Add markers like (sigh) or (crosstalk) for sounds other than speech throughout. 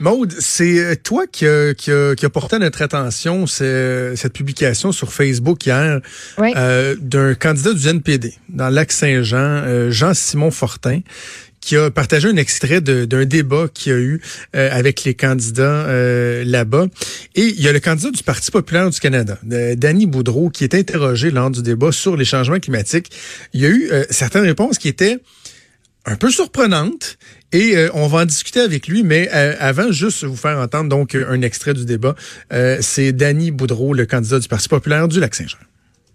Maude, c'est toi qui a, qui, a, qui a porté à notre attention cette publication sur Facebook hier euh, d'un candidat du NPD dans le lac Saint-Jean, euh, Jean-Simon Fortin, qui a partagé un extrait d'un débat qu'il y a eu euh, avec les candidats euh, là-bas. Et il y a le candidat du Parti populaire du Canada, Danny Boudreau, qui est interrogé lors du débat sur les changements climatiques. Il y a eu certaines réponses qui étaient un peu surprenantes et on va en discuter avec lui, mais avant, juste vous faire entendre donc un extrait du débat, c'est Danny Boudreau, le candidat du Parti populaire du Lac-Saint-Jean.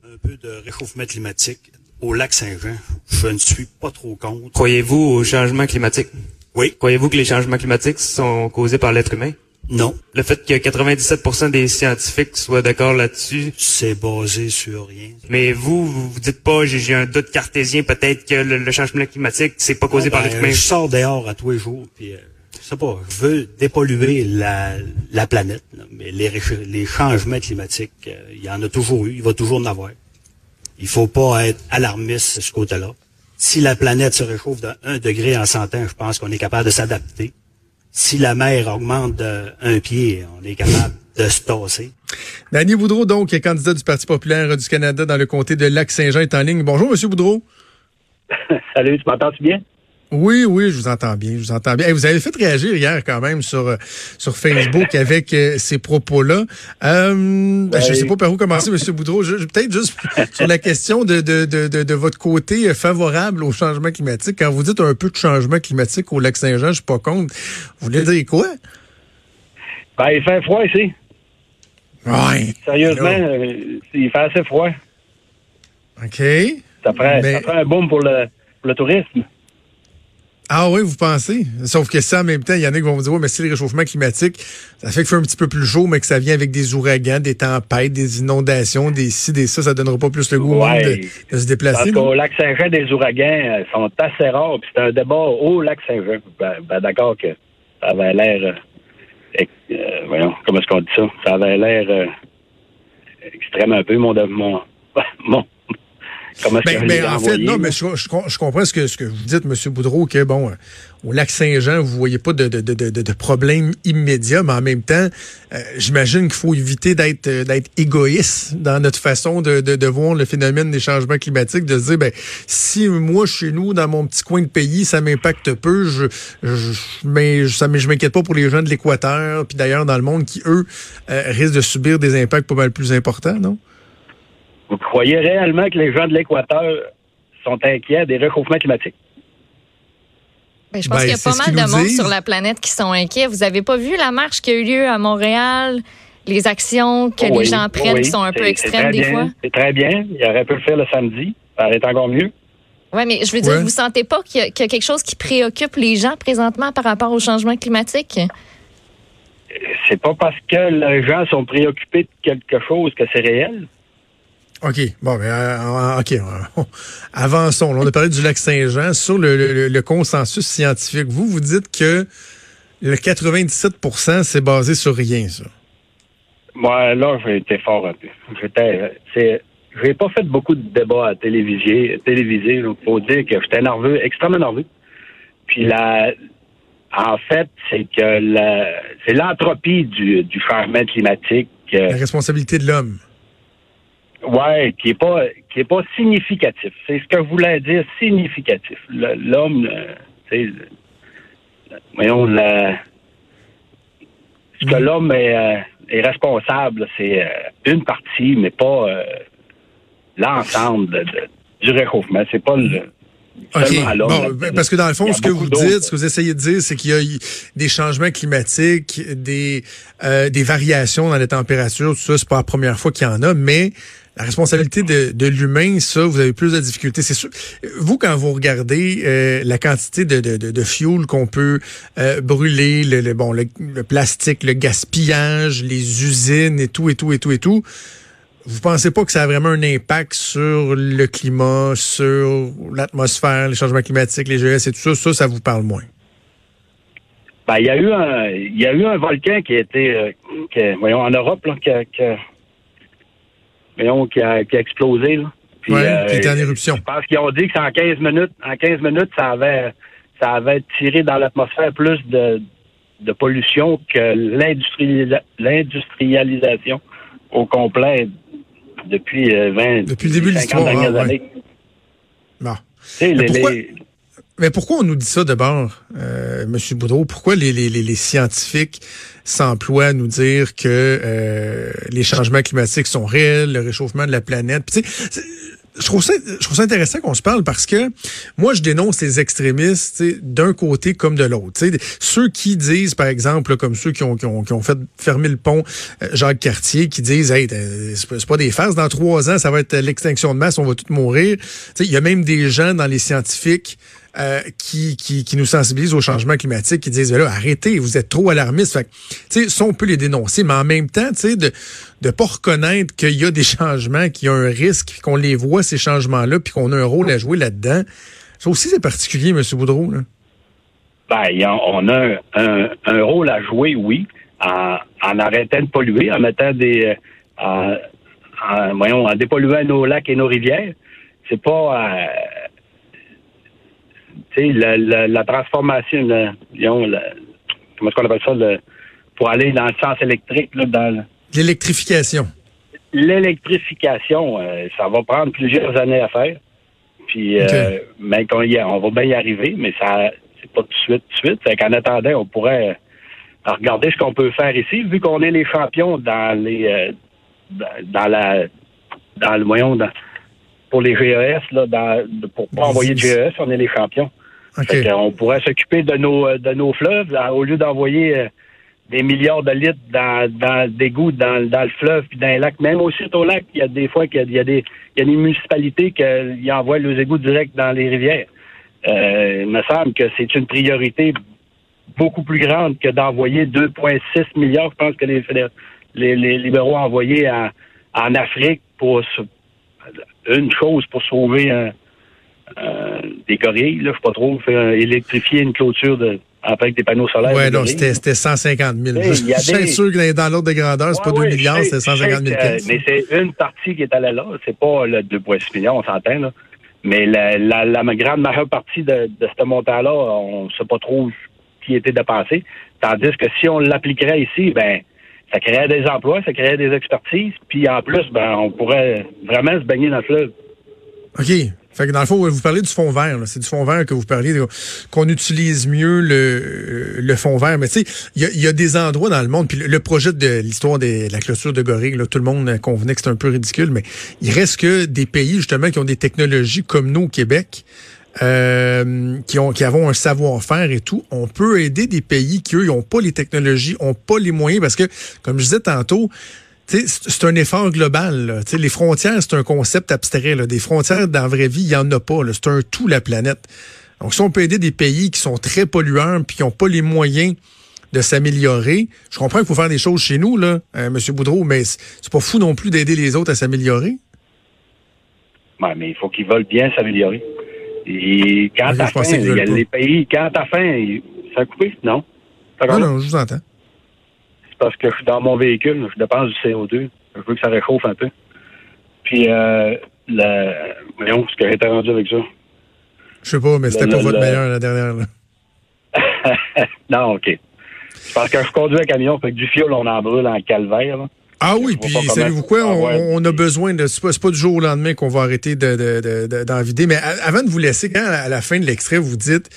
Un peu de réchauffement climatique au lac Saint-Jean. Je ne suis pas trop contre. Croyez-vous au changement climatique? Oui. Croyez-vous que les changements climatiques sont causés par l'être humain? Non. Le fait que 97% des scientifiques soient d'accord là-dessus. C'est basé sur rien. Mais vous, vous, vous dites pas, j'ai un doute cartésien, peut-être que le, changement climatique, c'est pas causé par l'être humain. Je sors dehors à tous les jours, puis euh, je sais pas, je veux dépolluer la, la planète, mais les, les changements climatiques, euh, il y en a toujours eu, il va toujours en avoir. Il faut pas être alarmiste de ce côté-là. Si la planète se réchauffe de 1 degré en 100 ans, je pense qu'on est capable de s'adapter. Si la mer augmente de un pied, on est capable de se tasser. Daniel Boudreau, donc, est candidat du Parti populaire du Canada dans le comté de Lac-Saint-Jean, est en ligne. Bonjour, Monsieur Boudreau. (laughs) Salut, tu m'entends-tu bien? Oui, oui, je vous entends bien, je vous entends bien. vous avez fait réagir hier quand même sur euh, sur Facebook avec euh, ces propos-là. Euh, ben, Je ne sais pas par où commencer, Monsieur Boudreau. Peut-être juste sur la question de, de, de, de, votre côté favorable au changement climatique. Quand vous dites un peu de changement climatique au lac Saint-Jean, je suis pas contre. Vous voulez dire quoi? Ben, il fait froid ici. Ouais. Sérieusement, euh, il fait assez froid. OK. Ça ferait, ça un boom pour le, pour le tourisme. Ah oui, vous pensez? Sauf que ça, en même temps, il y en a qui vont vous dire, oui, mais c'est le réchauffement climatique, ça fait qu'il fait un petit peu plus chaud, mais que ça vient avec des ouragans, des tempêtes, des inondations, des ci, des ça, ça donnera pas plus le goût de, se déplacer. Parce qu'au lac Saint-Jean, des ouragans euh, sont assez rares, puis c'est un débat au lac Saint-Jean. Ben, ben, d'accord que ça avait l'air, euh, euh, voyons, comment est-ce qu'on dit ça? Ça avait l'air extrême un peu, mon, mon, (laughs) mon ben, ben en fait, non, mais je, je, comprends ce que, ce que vous dites, M. Boudreau, que bon, euh, au lac Saint-Jean, vous voyez pas de, de, de, de, de problème immédiat, mais en même temps, euh, j'imagine qu'il faut éviter d'être euh, d'être égoïste dans notre façon de, de, de, voir le phénomène des changements climatiques, de se dire, ben, si moi, chez nous, dans mon petit coin de pays, ça m'impacte peu, je, je, mais ça, je m'inquiète pas pour les gens de l'Équateur, puis d'ailleurs dans le monde qui, eux, risquent de subir des impacts pas mal plus importants, non? Vous croyez réellement que les gens de l'Équateur sont inquiets des réchauffements climatiques? Ben, je pense ben, qu'il y a pas mal de monde sur la planète qui sont inquiets. Vous avez pas vu la marche qui a eu lieu à Montréal? Les actions que les gens prennent qui sont un peu extrêmes des fois? C'est très bien. Il aurait pu le faire le samedi. Ça aurait été encore mieux. Oui, mais je veux dire, vous sentez pas qu'il y, a quelque chose qui préoccupe les gens présentement par rapport au changement climatique? C'est pas parce que les gens sont préoccupés de quelque chose que c'est réel. OK. Bon, ben, euh, OK. (laughs) Avançons. On a parlé du lac Saint-Jean. Sur le, consensus scientifique, vous, vous dites que le 97% c'est basé sur rien, ça. Moi, là, j'ai été fort un peu. J'étais. J'ai pas fait beaucoup de débats à téléviser. télévisé il faut dire que j'étais nerveux, extrêmement nerveux. Puis la, en fait, c'est que la, c'est l'entropie du, du changement climatique. la responsabilité de l'homme. Ouais, qui est pas qui est pas significatif. C'est ce que je voulais dire, significatif. L'homme, euh, voyons, la, ce que mm. l'homme est, euh, est, responsable, c'est euh, une partie, mais pas l'ensemble du réchauffement. C'est pas le Bon, ben, parce que dans le fond, ce que vous dites, ce que vous essayez de dire, c'est qu'il y a des changements climatiques, des des variations dans les températures, tout ça, c'est pas la première fois qu'il y en a, mais la responsabilité de, de l'humain, ça, vous avez plus de difficultés. C'est sûr. Vous, quand vous regardez euh, la quantité de, de, de fuel qu'on peut euh, brûler, le, bon, le, plastique, le gaspillage, les usines et tout, et tout, et tout, et tout, vous pensez pas que ça a vraiment un impact sur le climat, sur l'atmosphère, les changements climatiques, les GS et tout ça? Ça, ça vous parle moins? Ben, il y a eu un, il y a eu un volcan qui a été, euh, voyons, en Europe, là, voyons, qui a, qui a explosé. Là. Puis, euh, qui était en éruption. Je pense qu'ils ont dit que c'est en 15 minutes, en 15 minutes, ça avait, ça avait tiré dans l'atmosphère plus de, de pollution que l'industrialisation au complet depuis 20 euh, depuis le début de l'histoire dernières années. Mais pourquoi on nous dit ça d'abord, euh, M. Boudreau? Pourquoi les, les, les scientifiques s'emploient à nous dire que euh, les changements climatiques sont réels, le réchauffement de la planète? Puis, je trouve ça, je trouve ça intéressant qu'on se parle parce que moi, je dénonce les extrémistes d'un côté comme de l'autre. Ceux qui disent, par exemple, comme ceux qui ont, qui ont, qui ont fait fermer le pont euh, Jacques Cartier, qui disent, hey, c'est pas des farces, dans trois ans, ça va être l'extinction de masse, on va tous mourir. Il y a même des gens dans les scientifiques euh, qui, qui, qui, nous sensibilisent au changement climatique, qui disent, là, arrêtez, vous êtes trop alarmistes. Fait tu ça, on peut les dénoncer, mais en même temps, de ne pas reconnaître qu'il y a des changements, qu'il y a un risque, qu'on les voit, ces changements-là, puis qu'on a un rôle à jouer là-dedans. Ça aussi, c'est particulier, M. Boudreau. Là. Ben, on a un, rôle à jouer, oui, en, arrêtant de polluer, en mettant des... Euh, en, voyons, en dépolluant nos lacs et nos rivières. C'est pas... Euh, la, la, la, transformation, la, comment est-ce qu'on appelle ça, pour aller dans le sens électrique, là, dans l'électrification. L'électrification, euh, ça va prendre plusieurs années à faire. Puis, euh, mais on, y, on va bien y arriver, mais ça, c'est pas tout de suite, tout de suite. Fait qu'en attendant, on pourrait euh, regarder ce qu'on peut faire ici, vu qu'on est les champions dans les, dans, la, dans le moyen, pour les GES, là, dans, pour pas envoyer de GES, on est les champions. On pourrait s'occuper de nos de nos fleuves au lieu d'envoyer euh, des milliards de litres dans, dans des dans, le fleuve puis dans les lacs. Même aussi au lac, il y a des fois qu'il y a des y a des municipalités qui envoient les égouts directs dans les rivières. Euh, il me semble que c'est une priorité beaucoup plus grande que d'envoyer 2,6 milliards, je pense que les, les, les libéraux ont envoyé en, en Afrique pour une chose pour sauver un, euh, des gorilles, là, je sais pas trop, faire électrifier une clôture de, avec des panneaux solaires. Oui, non, c'était 150 000. je suis sûr que dans l'ordre de grandeur, c'est pas 2 milliards, c'est 150 000 Mais c'est une partie qui est allée là. C'est pas le 2,6 millions, on s'entend, là. Mais la, la, la, grande majeure partie de, de ce montant-là, on sait pas trop qui était dépensé. Tandis que si on l'appliquerait ici, ben, ça créerait des emplois, ça créerait des expertises, puis en plus, ben, on pourrait vraiment se baigner dans le fleuve. OK. Fait que dans le fond, vous parlez du fond vert. C'est du fond vert que vous parlez, qu'on utilise mieux le, le fond vert. Mais tu sais, il y a, des endroits dans le monde, puis le, projet de l'histoire de la clôture de Gorille, là, tout le monde convenait que c'est un peu ridicule, mais il reste que des pays, justement, qui ont des technologies comme nous au Québec, euh, qui ont qui avons un savoir-faire et tout, on peut aider des pays qui eux n'ont pas les technologies, ont pas les moyens parce que comme je disais tantôt, c'est un effort global. Les frontières, c'est un concept abstrait. Des frontières dans la vraie vie, il n'y en a pas. C'est un tout, la planète. Donc, si on peut aider des pays qui sont très polluants puis qui n'ont pas les moyens de s'améliorer, je comprends qu'il faut faire des choses chez nous, là, euh, M. Boudreau, mais c'est pas fou non plus d'aider les autres à s'améliorer. Oui, mais il faut qu'ils veulent bien s'améliorer. Et quand t'as faim, il y a les pays, quand t'as faim, ça a coupé? Non? Non, non, je vous entends parce que je suis dans mon véhicule, je dépense du CO2. Je veux que ça réchauffe un peu. Puis, euh, le, voyons, ce que été rendu avec ça. Je sais pas, mais c'était pas votre meilleur la dernière. Là. (laughs) non, OK. Parce que je conduis un camion, fait que du fioul, on en brûle en calvaire. Ah oui, puis savez-vous quoi? On, a besoin de. C'est pas, pas, du jour au lendemain qu'on va arrêter d'en de, de, vider. Mais avant de vous laisser, quand à la fin de l'extrait, vous dites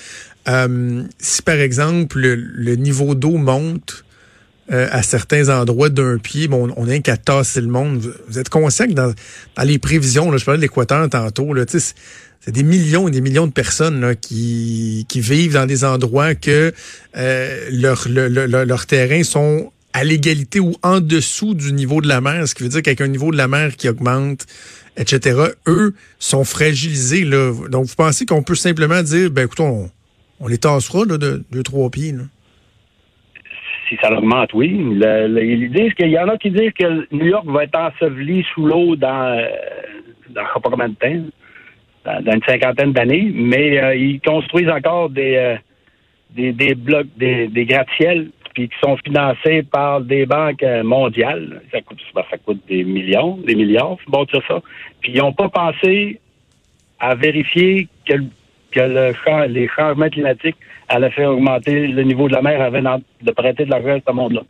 euh, si par exemple le niveau d'eau monte, euh, à certains endroits d'un pied. Bon, on n'a qu'à tasser le monde. Vous, êtes conscient que dans, dans les prévisions, là, je parlais de l'Équateur tantôt, là, c'est des millions et des millions de personnes là, qui, qui vivent dans des endroits que euh, leurs leur, terrains sont à l'égalité ou en dessous du niveau de la mer, ce qui veut dire qu'avec un niveau de la mer qui augmente, etc., eux sont fragilisés. Là. Donc, vous pensez qu'on peut simplement dire, ben écoute, on, on les tassera là, de deux, trois pieds. Là si ça augmente, oui. L'idée, c'est qu'il y en a qui disent que New York va être enseveli sous l'eau dans, euh, dans pas temps, dans, une cinquantaine d'années, mais euh, ils construisent encore des, euh, des, blocs, des, gratte-ciels, puis qui sont financés par des banques mondiales. Ça coûte, ça coûte des millions, des milliards, bon dire ça. Puis ils n'ont pas pensé à vérifier que que le les changements climatiques allaient faire augmenter le niveau de la mer avant de prêter de l'argent à ce monde-là.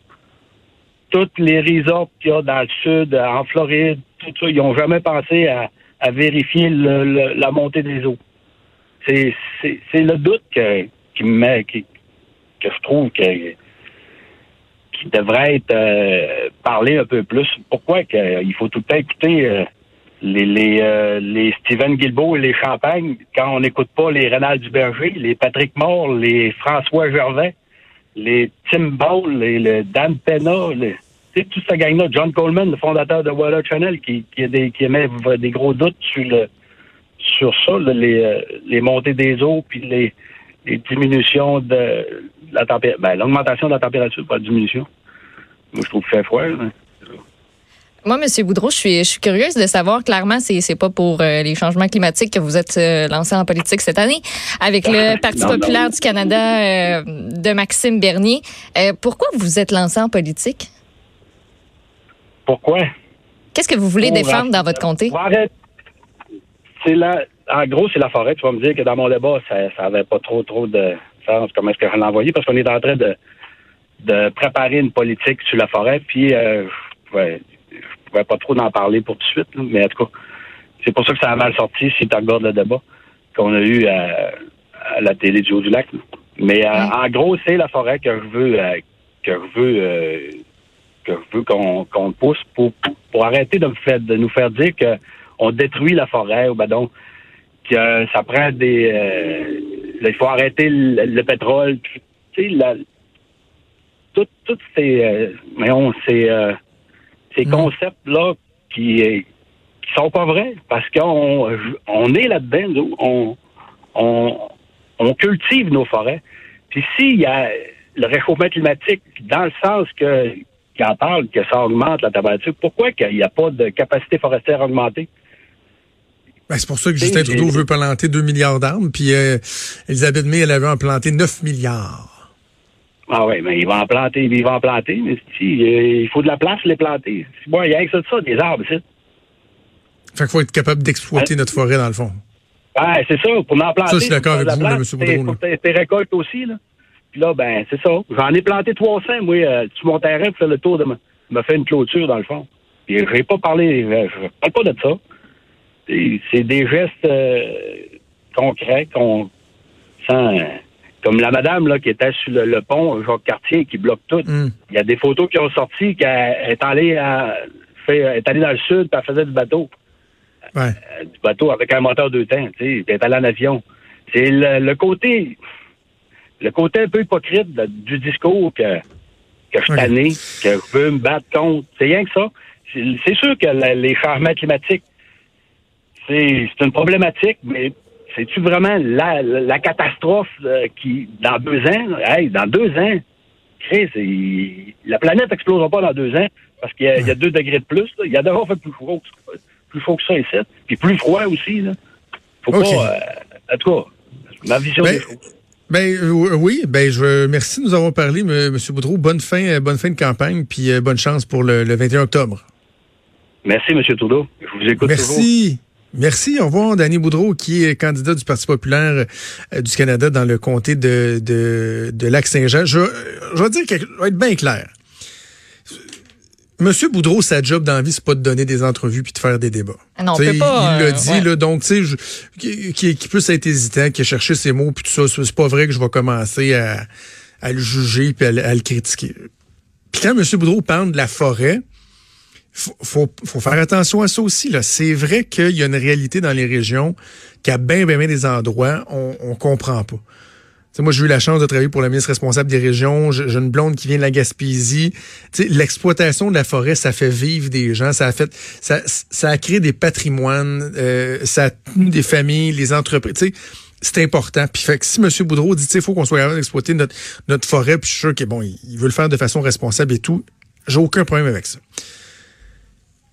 Toutes les resorts qu'il y a dans le sud, en Floride, tout ça, ils n'ont jamais pensé à, vérifier la montée des eaux. C'est le doute que, qui me met, que je trouve que qui devrait être euh, parlé un peu plus. Pourquoi qu'il faut tout le temps écouter euh, les, les, euh, les Steven Guilbeault et les Champagne quand on n'écoute pas les Rénal Duberger, les Patrick Moore, les François Gervais, les Tim Ball, les, le Dan Pena, les, toute cette gang-là, John Coleman, le fondateur de Water Channel, qui, qui, a des, qui émet des gros doutes sur le sur ça, les, les montées des eaux, puis les, les diminutions de la température, ben, l'augmentation de la température, pas la diminution. Moi, je trouve que fait froid. Moi, M. Boudreau, je suis, je suis curieuse de savoir, clairement, c'est, c'est pas pour euh, les changements climatiques que vous êtes euh, lancé en politique cette année, avec le Parti populaire du Canada euh, de Maxime Bernier. pourquoi vous êtes lancé en politique? Pourquoi? Qu'est-ce que vous voulez défendre dans votre comté? C'est la, en gros, c'est la forêt. Tu vas me dire que dans mon débat, ça n'avait pas trop, trop de sens comment est-ce que je l'envoyais, parce qu'on est en train de, de préparer une politique sur la forêt, puis euh, ne pouvais pas trop en parler pour tout de suite, mais en tout cas, c'est pour ça que ça a mal sorti si tu regardes le débat qu'on a eu à, la télé du Haut-du-Lac. Mais euh, en gros, c'est la forêt que je veux euh, que je veux que je veux qu'on pousse pour, pour, arrêter de, me faire, de nous faire dire que on détruit la forêt ou ben donc que ça prend des il faut arrêter le, pétrole. Tu sais, la, toutes ces, euh, ces, euh, ces mm. concepts-là qui, euh, qui sont pas vrais parce qu'on on est là-dedans, on, on, on cultive nos forêts. Puis s'il y a le réchauffement climatique, dans le sens que qu'il en parle, que ça augmente la température, pourquoi qu'il n'y a pas de capacité forestière augmentée? Ben, c'est pour ça que Justin Trudeau veut planter 2 milliards d'arbres, puis Elisabeth May, elle avait en planté 9 milliards. Ah oui, mais il va en planter, il va en planter, mais si, il faut de la place pour les planter. Bon, il y a que ça, ça, des arbres, c'est. Fait qu'il faut être capable d'exploiter notre forêt, dans le fond. Ben, c'est ça, pour en planter. Ça, je suis d'accord avec vous, M. Boudreau. Tes récoltes aussi, là. Puis là, ben, c'est ça. J'en ai planté 300, moi, euh, sur mon terrain pour faire le tour de me, me faire une clôture, dans le fond. Puis j'ai pas parlé, je parle pas de ça. C'est des gestes euh, concrets qu'on sent comme la madame là, qui était sur le, pont Jacques Cartier qui bloque tout. Hmm. Il y a des photos qui ont sorti qu'elle est allée à, fait, est allée dans le sud et elle faisait du bateau. Euh, du bateau avec un moteur deux temps, tu sais, elle est allée en avion. C'est le, côté le côté un peu hypocrite du discours que, que je suis tanné, que je veux me battre contre. C'est rien que ça. C'est sûr que les changements climatiques, c'est une problématique, mais c'est-tu vraiment la, catastrophe euh, qui, dans deux ans, hey, dans deux ans, Chris, la planète n'explosera pas dans deux ans parce qu'il y, a deux degrés de plus. Il y a d'abord fait plus chaud, plus chaud que ça ici, puis plus froid aussi. Là. Faut pas. Euh, en tout cas, ma vision ben, des choses. Ben euh, oui, ben je merci de nous avoir parlé, M. Boudreau. Bonne fin, bonne fin de campagne, puis bonne chance pour le, 21 octobre. Merci, M. Trudeau. Je vous écoute Merci. Merci. Au revoir, Danny Boudreau, qui est candidat du Parti populaire euh, du Canada dans le comté de, de, de Lac-Saint-Jean. Je, je vais dire quelque je vais être bien clair. Monsieur Boudreau, sa job dans la vie, c'est pas de donner des entrevues puis de faire des débats. Ah non, on peut pas, il l'a euh, dit, là, donc, tu sais, qui, qui, qui, peut être hésitant, qui a cherché ses mots puis tout ça, c'est pas vrai que je vais commencer à, à le juger puis à, à le critiquer. Puis quand Monsieur Boudreau parle de la forêt, faut, faut, faire attention à ça aussi. C'est vrai qu'il y a une réalité dans les régions qu'à bien, bien, bien des endroits, on, on comprend pas. moi, j'ai eu la chance de travailler pour la ministre responsable des régions. J'ai une blonde qui vient de la Gaspésie. L'exploitation de la forêt, ça fait vivre des gens. Ça a fait, ça, ça a créé des patrimoines. Euh, ça a tenu des familles, les entreprises. c'est important. Puis fait que si M. Boudreau dit il faut qu'on soit capable d'exploiter notre, notre forêt, puis je suis sûr qu'il bon, il veut le faire de façon responsable et tout, j'ai aucun problème avec ça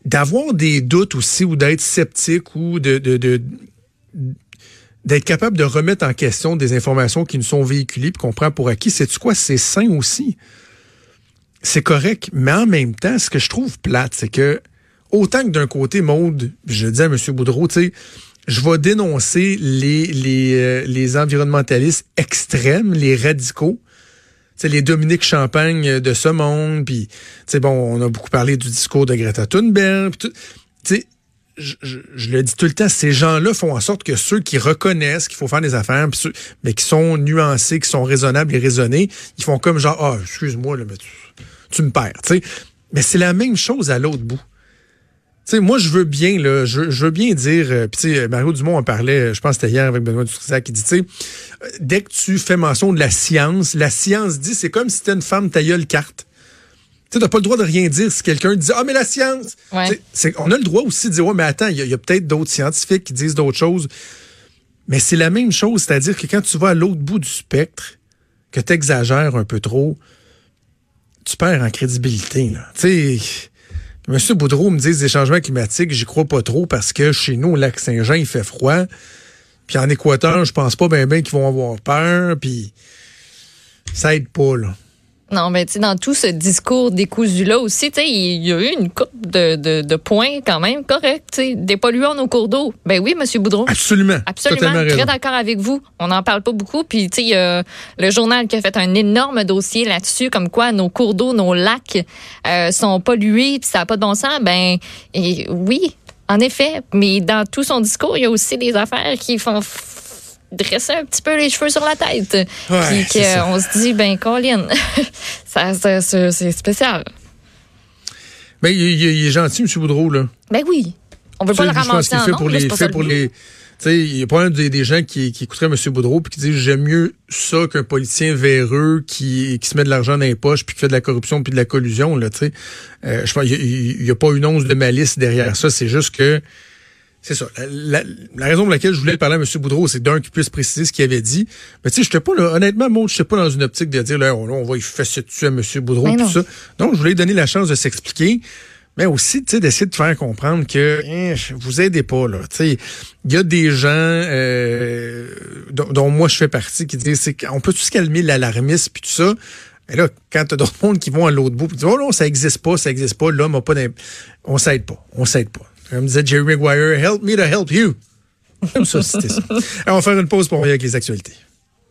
d'avoir des doutes aussi ou d'être sceptique ou de, d'être capable de remettre en question des informations qui nous sont véhiculées et qu'on prend pour acquis, c'est quoi? C'est sain aussi? C'est correct. Mais en même temps, ce que je trouve plate, c'est que autant que d'un côté, Maude, je dis à M. Boudreau, tu sais, je vais dénoncer les, les, euh, les environnementalistes extrêmes, les radicaux. Les Dominique Champagne de ce monde, puis bon, on a beaucoup parlé du discours de Greta Thunberg, je, le dis tout le temps, ces gens-là font en sorte que ceux qui reconnaissent qu'il faut faire des affaires, mais qui sont nuancés, qui sont raisonnables et raisonnés, ils font comme genre, ah, excuse-moi, mais tu, tu me perds. Mais c'est la même chose à l'autre bout. Sais, moi, je veux bien, là, je, je veux bien dire, euh, puis tu sais, Mario Dumont en parlait, je pense que c'était hier avec Benoît Dutrisac, qui dit, tu sais, euh, dès que tu fais mention de la science, la science dit, c'est comme si t'étais une femme taillée carte. Tu n'as pas le droit de rien dire si quelqu'un dit Ah, mais la science. on a le droit aussi de dire Ouais, mais attends, il y a, peut-être d'autres scientifiques qui disent d'autres choses. Mais c'est la même chose, c'est-à-dire que quand tu vas à l'autre bout du spectre, que tu exagères un peu trop, tu perds en crédibilité. Tu sais, M. Boudreau me dit des changements climatiques, j'y crois pas trop parce que chez nous, au lac Saint-Jean, il fait froid. Puis en Équateur, je pense pas bien ben, qu'ils vont avoir peur. Puis ça aide pas, là. Non, mais tu sais, dans tout ce discours décousu-là aussi, tu sais, il y a eu une coupe de, de, de points quand même corrects, tu sais, des polluants nos cours d'eau. Ben oui, Monsieur Boudreau. Absolument. Absolument. Très d'accord avec vous. On n'en parle pas beaucoup. Puis, tu sais, le journal qui a fait un énorme dossier là-dessus, comme quoi nos cours d'eau, nos lacs euh, sont pollués, puis ça n'a pas de bon sens. Ben, et, oui, en effet. Mais dans tout son discours, il y a aussi des affaires qui font dresser un petit peu les cheveux sur la tête. puis qu'on se dit, ben, Colin, (laughs) ça, c'est spécial. Ben, il, est gentil, M. Boudreau, là. Ben oui. On veut pas le ramasser en fait pour les, fait pour les, il y a pas des, des gens qui, qui écouteraient M. Boudreau puis qui disent j'aime mieux ça qu'un politicien véreux qui, qui se met de l'argent dans les poches puis qui fait de la corruption puis de la collusion là. Tu euh, je pense il y, a pas une once de malice derrière ça. C'est juste que c'est ça. La, raison pour laquelle je voulais parler à M. Boudreau, c'est d'un qui puisse préciser ce qu'il avait dit. Mais tu sais, je pas là, honnêtement, moi, je suis pas dans une optique de dire là, on, va y fesser dessus à M. Boudreau tout ça. Donc, je voulais lui donner la chance de s'expliquer. Mais aussi, tu sais, d'essayer de faire comprendre que hein, vous aidez pas, là. Tu sais, il y a des gens euh, dont, moi je fais partie qui disent c'est qu'on peut tout se calmer l'alarmisme puis tout ça. Mais là, quand t'as d'autres (laughs) monde qui vont à l'autre bout, puis disent Oh non, ça existe pas, ça existe pas, l'homme a pas On s'aide pas. On s'aide pas. Comme disait Jerry Maguire, help me to help you. Comme ça, c'était ça. (laughs) Alors, on va faire une pause pour revenir avec les actualités.